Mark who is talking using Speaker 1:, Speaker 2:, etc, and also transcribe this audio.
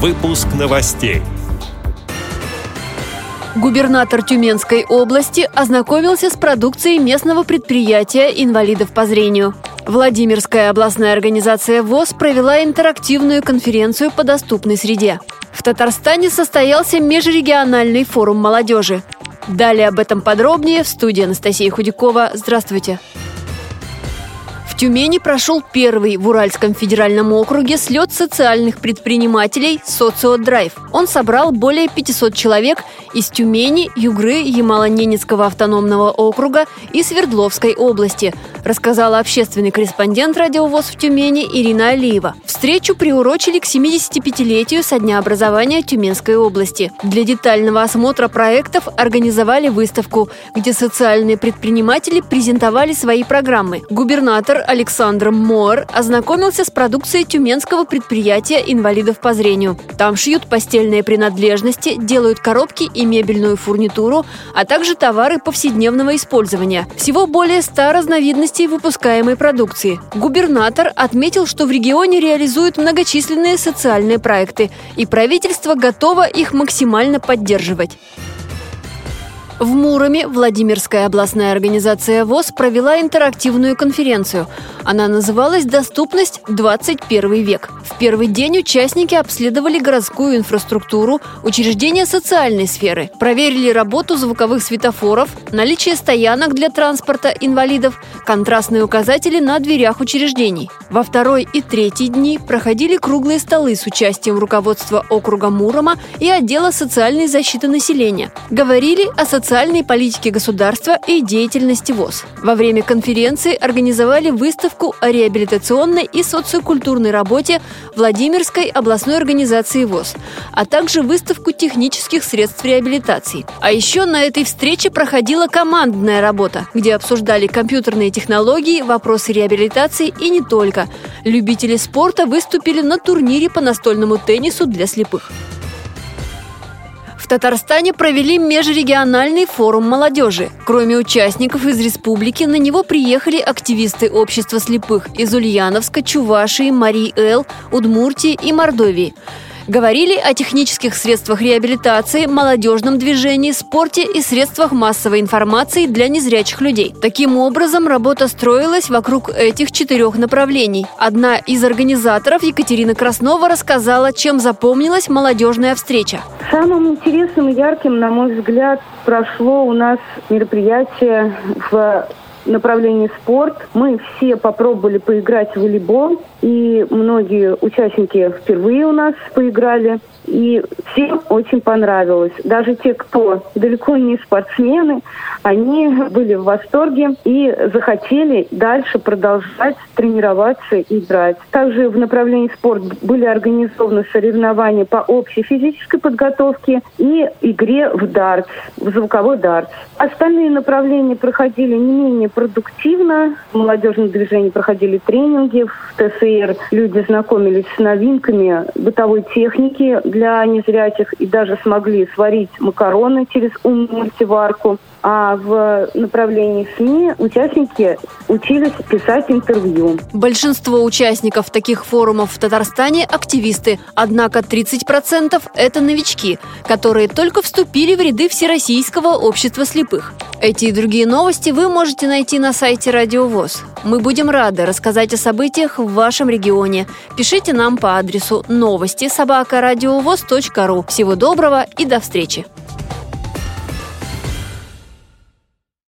Speaker 1: Выпуск новостей.
Speaker 2: Губернатор Тюменской области ознакомился с продукцией местного предприятия инвалидов по зрению. Владимирская областная организация ВОЗ провела интерактивную конференцию по доступной среде. В Татарстане состоялся межрегиональный форум молодежи. Далее об этом подробнее в студии Анастасия Худякова. Здравствуйте. Тюмени прошел первый в Уральском федеральном округе слет социальных предпринимателей «Социодрайв». Он собрал более 500 человек из Тюмени, Югры, Ямало-Ненецкого автономного округа и Свердловской области, рассказала общественный корреспондент радиовоз в Тюмени Ирина Алиева. Встречу приурочили к 75-летию со дня образования Тюменской области. Для детального осмотра проектов организовали выставку, где социальные предприниматели презентовали свои программы. Губернатор Александр Мор ознакомился с продукцией тюменского предприятия инвалидов по зрению. Там шьют постельные принадлежности, делают коробки и мебельную фурнитуру, а также товары повседневного использования. Всего более 100 разновидностей выпускаемой продукции. Губернатор отметил, что в регионе реализуют многочисленные социальные проекты, и правительство готово их максимально поддерживать. В Муроме Владимирская областная организация ВОЗ провела интерактивную конференцию. Она называлась «Доступность 21 век». В первый день участники обследовали городскую инфраструктуру, учреждения социальной сферы, проверили работу звуковых светофоров, наличие стоянок для транспорта инвалидов, контрастные указатели на дверях учреждений. Во второй и третий дни проходили круглые столы с участием руководства округа Мурома и отдела социальной защиты населения. Говорили о социальной социальной политики государства и деятельности ВОЗ. Во время конференции организовали выставку о реабилитационной и социокультурной работе Владимирской областной организации ВОЗ, а также выставку технических средств реабилитации. А еще на этой встрече проходила командная работа, где обсуждали компьютерные технологии, вопросы реабилитации и не только. Любители спорта выступили на турнире по настольному теннису для слепых. В Татарстане провели межрегиональный форум молодежи. Кроме участников из республики, на него приехали активисты общества слепых из Ульяновска, Чувашии, Марии Эл, Удмуртии и Мордовии. Говорили о технических средствах реабилитации, молодежном движении, спорте и средствах массовой информации для незрячих людей. Таким образом, работа строилась вокруг этих четырех направлений. Одна из организаторов, Екатерина Краснова, рассказала, чем запомнилась молодежная встреча.
Speaker 3: Самым интересным и ярким, на мой взгляд, прошло у нас мероприятие в направлении спорт. Мы все попробовали поиграть в волейбол, и многие участники впервые у нас поиграли. И всем очень понравилось. Даже те, кто далеко не спортсмены, они были в восторге и захотели дальше продолжать тренироваться и играть. Также в направлении спорт были организованы соревнования по общей физической подготовке и игре в дартс, в звуковой дартс. Остальные направления проходили не менее продуктивно. В молодежном движении проходили тренинги, в ТСР люди знакомились с новинками бытовой техники для незрячих и даже смогли сварить макароны через умную мультиварку. А в направлении СМИ участники учились писать интервью.
Speaker 2: Большинство участников таких форумов в Татарстане – активисты. Однако 30% – это новички, которые только вступили в ряды Всероссийского общества слепых. Эти и другие новости вы можете найти на сайте Радио ВОЗ. Мы будем рады рассказать о событиях в вашем регионе. Пишите нам по адресу новости собака ру. Всего доброго и до встречи!